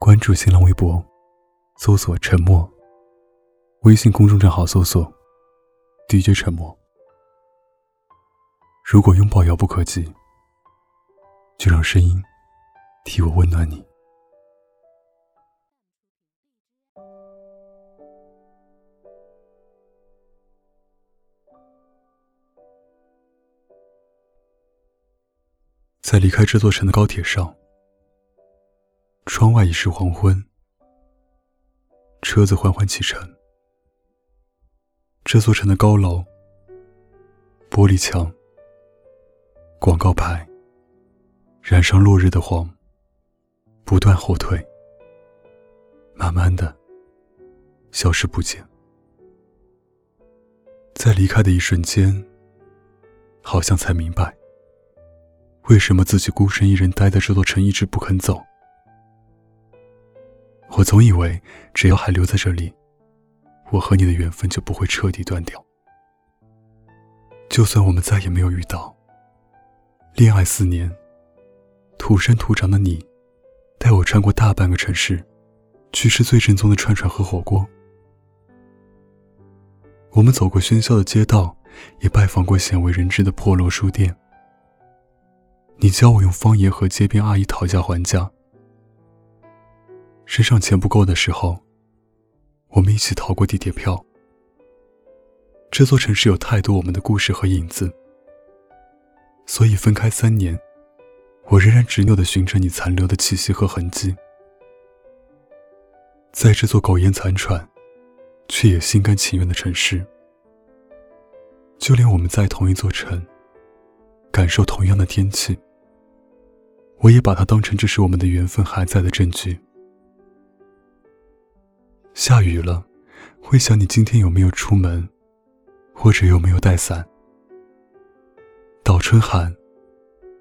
关注新浪微博，搜索“沉默”。微信公众账号搜索 “DJ 沉默”。如果拥抱遥不可及，就让声音替我温暖你。在离开这座城的高铁上，窗外已是黄昏，车子缓缓启程。这座城的高楼、玻璃墙、广告牌，染上落日的黄，不断后退，慢慢的消失不见。在离开的一瞬间，好像才明白。为什么自己孤身一人待在这座城，一直不肯走？我总以为，只要还留在这里，我和你的缘分就不会彻底断掉。就算我们再也没有遇到，恋爱四年，土生土长的你，带我穿过大半个城市，去吃最正宗的串串和火锅。我们走过喧嚣的街道，也拜访过鲜为人知的破落书店。你教我用方言和街边阿姨讨价还价，身上钱不够的时候，我们一起逃过地铁票。这座城市有太多我们的故事和影子，所以分开三年，我仍然执拗的寻着你残留的气息和痕迹，在这座苟延残喘，却也心甘情愿的城市，就连我们在同一座城，感受同样的天气。我也把它当成这是我们的缘分还在的证据。下雨了，会想你今天有没有出门，或者有没有带伞。倒春寒，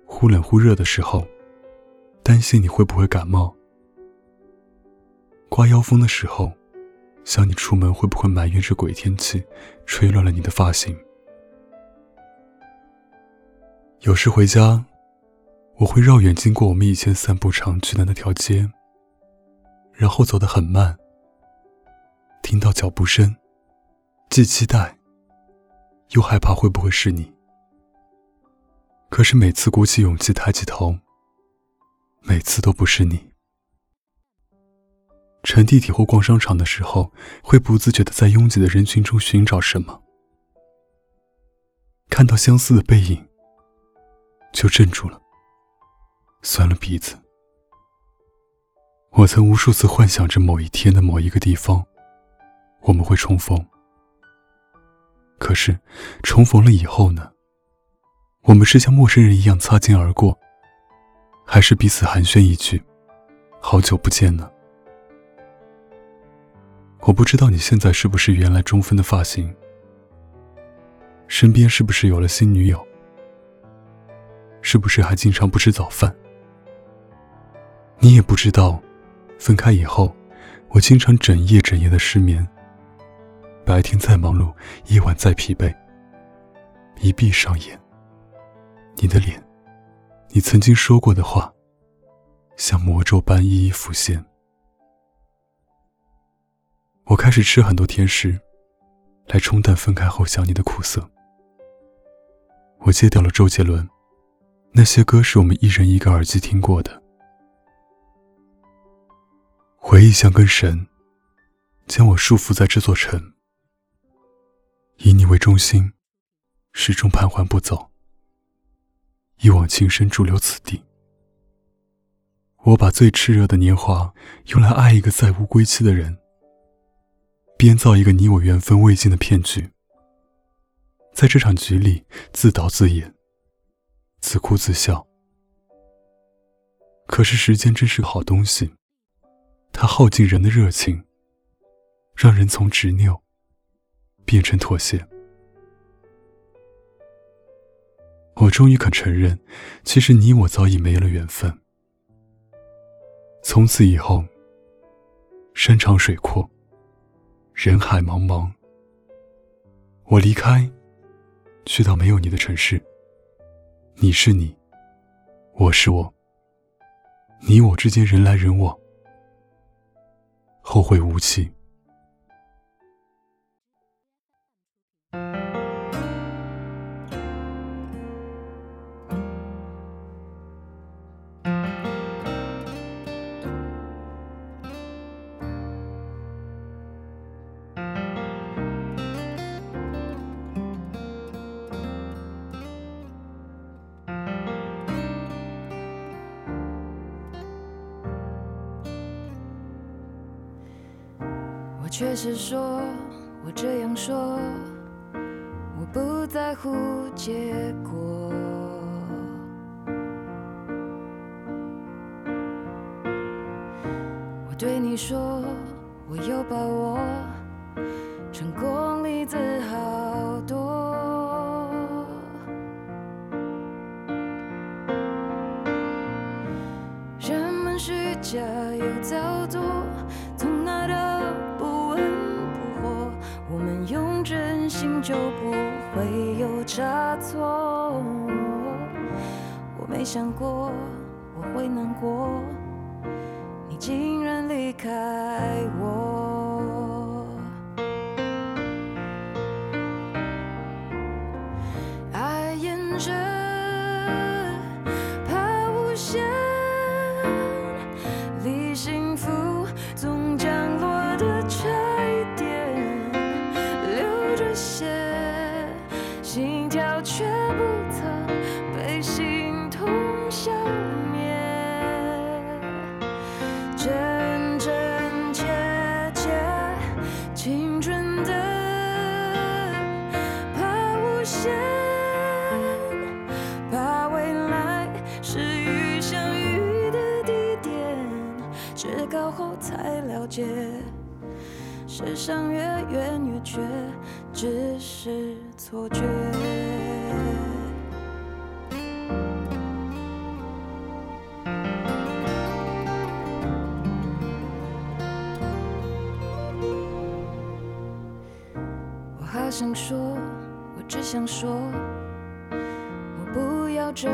忽冷忽热的时候，担心你会不会感冒。刮妖风的时候，想你出门会不会埋怨这鬼天气，吹乱了你的发型。有时回家。我会绕远经过我们以前散步常去的那条街，然后走得很慢，听到脚步声，既期待，又害怕会不会是你。可是每次鼓起勇气抬起头，每次都不是你。乘地铁或逛商场的时候，会不自觉的在拥挤的人群中寻找什么，看到相似的背影，就镇住了。酸了鼻子。我曾无数次幻想着某一天的某一个地方，我们会重逢。可是，重逢了以后呢？我们是像陌生人一样擦肩而过，还是彼此寒暄一句“好久不见”呢？我不知道你现在是不是原来中分的发型，身边是不是有了新女友，是不是还经常不吃早饭？你也不知道，分开以后，我经常整夜整夜的失眠。白天再忙碌，夜晚再疲惫，一闭上眼，你的脸，你曾经说过的话，像魔咒般一一浮现。我开始吃很多甜食，来冲淡分开后想你的苦涩。我戒掉了周杰伦，那些歌是我们一人一个耳机听过的。回忆像根绳，将我束缚在这座城。以你为中心，始终盘桓不走。一往情深驻留此地。我把最炽热的年华用来爱一个再无归期的人，编造一个你我缘分未尽的骗局。在这场局里自导自演，自哭自笑。可是时间真是个好东西。它耗尽人的热情，让人从执拗变成妥协。我终于肯承认，其实你我早已没了缘分。从此以后，山长水阔，人海茫茫。我离开，去到没有你的城市。你是你，我是我。你我之间人来人往。后会无期。我确实说，我这样说，我不在乎结果。我对你说，我有把握，成功例子好多。人们虚假又造心就不会有差错。我没想过我会难过，你竟然离开我。爱沿着世上越远越缺，只是错觉。我好想说，我只想说，我不要这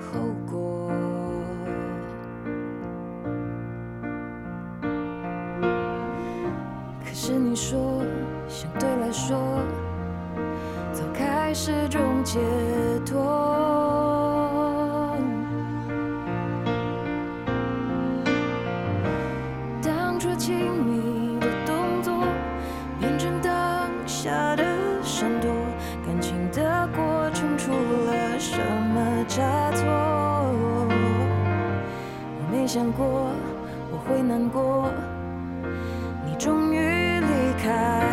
后果。是你说，相对来说，走开是种解脱。当初亲密的动作。变成当下的闪躲，感情的过程出了什么差错？我没想过我会难过，你终于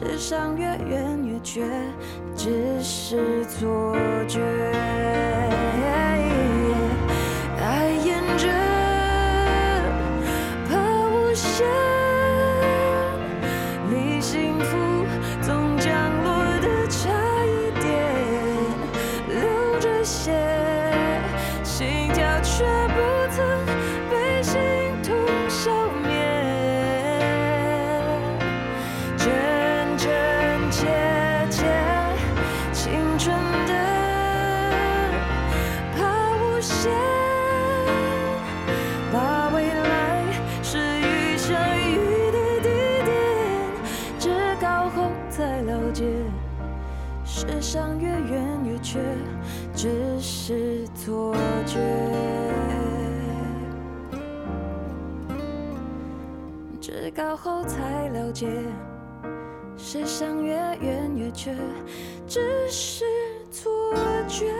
世上越远越缺，只是错觉。远越缺，只是错觉。至高后才了解，世上越远越缺，只是错觉。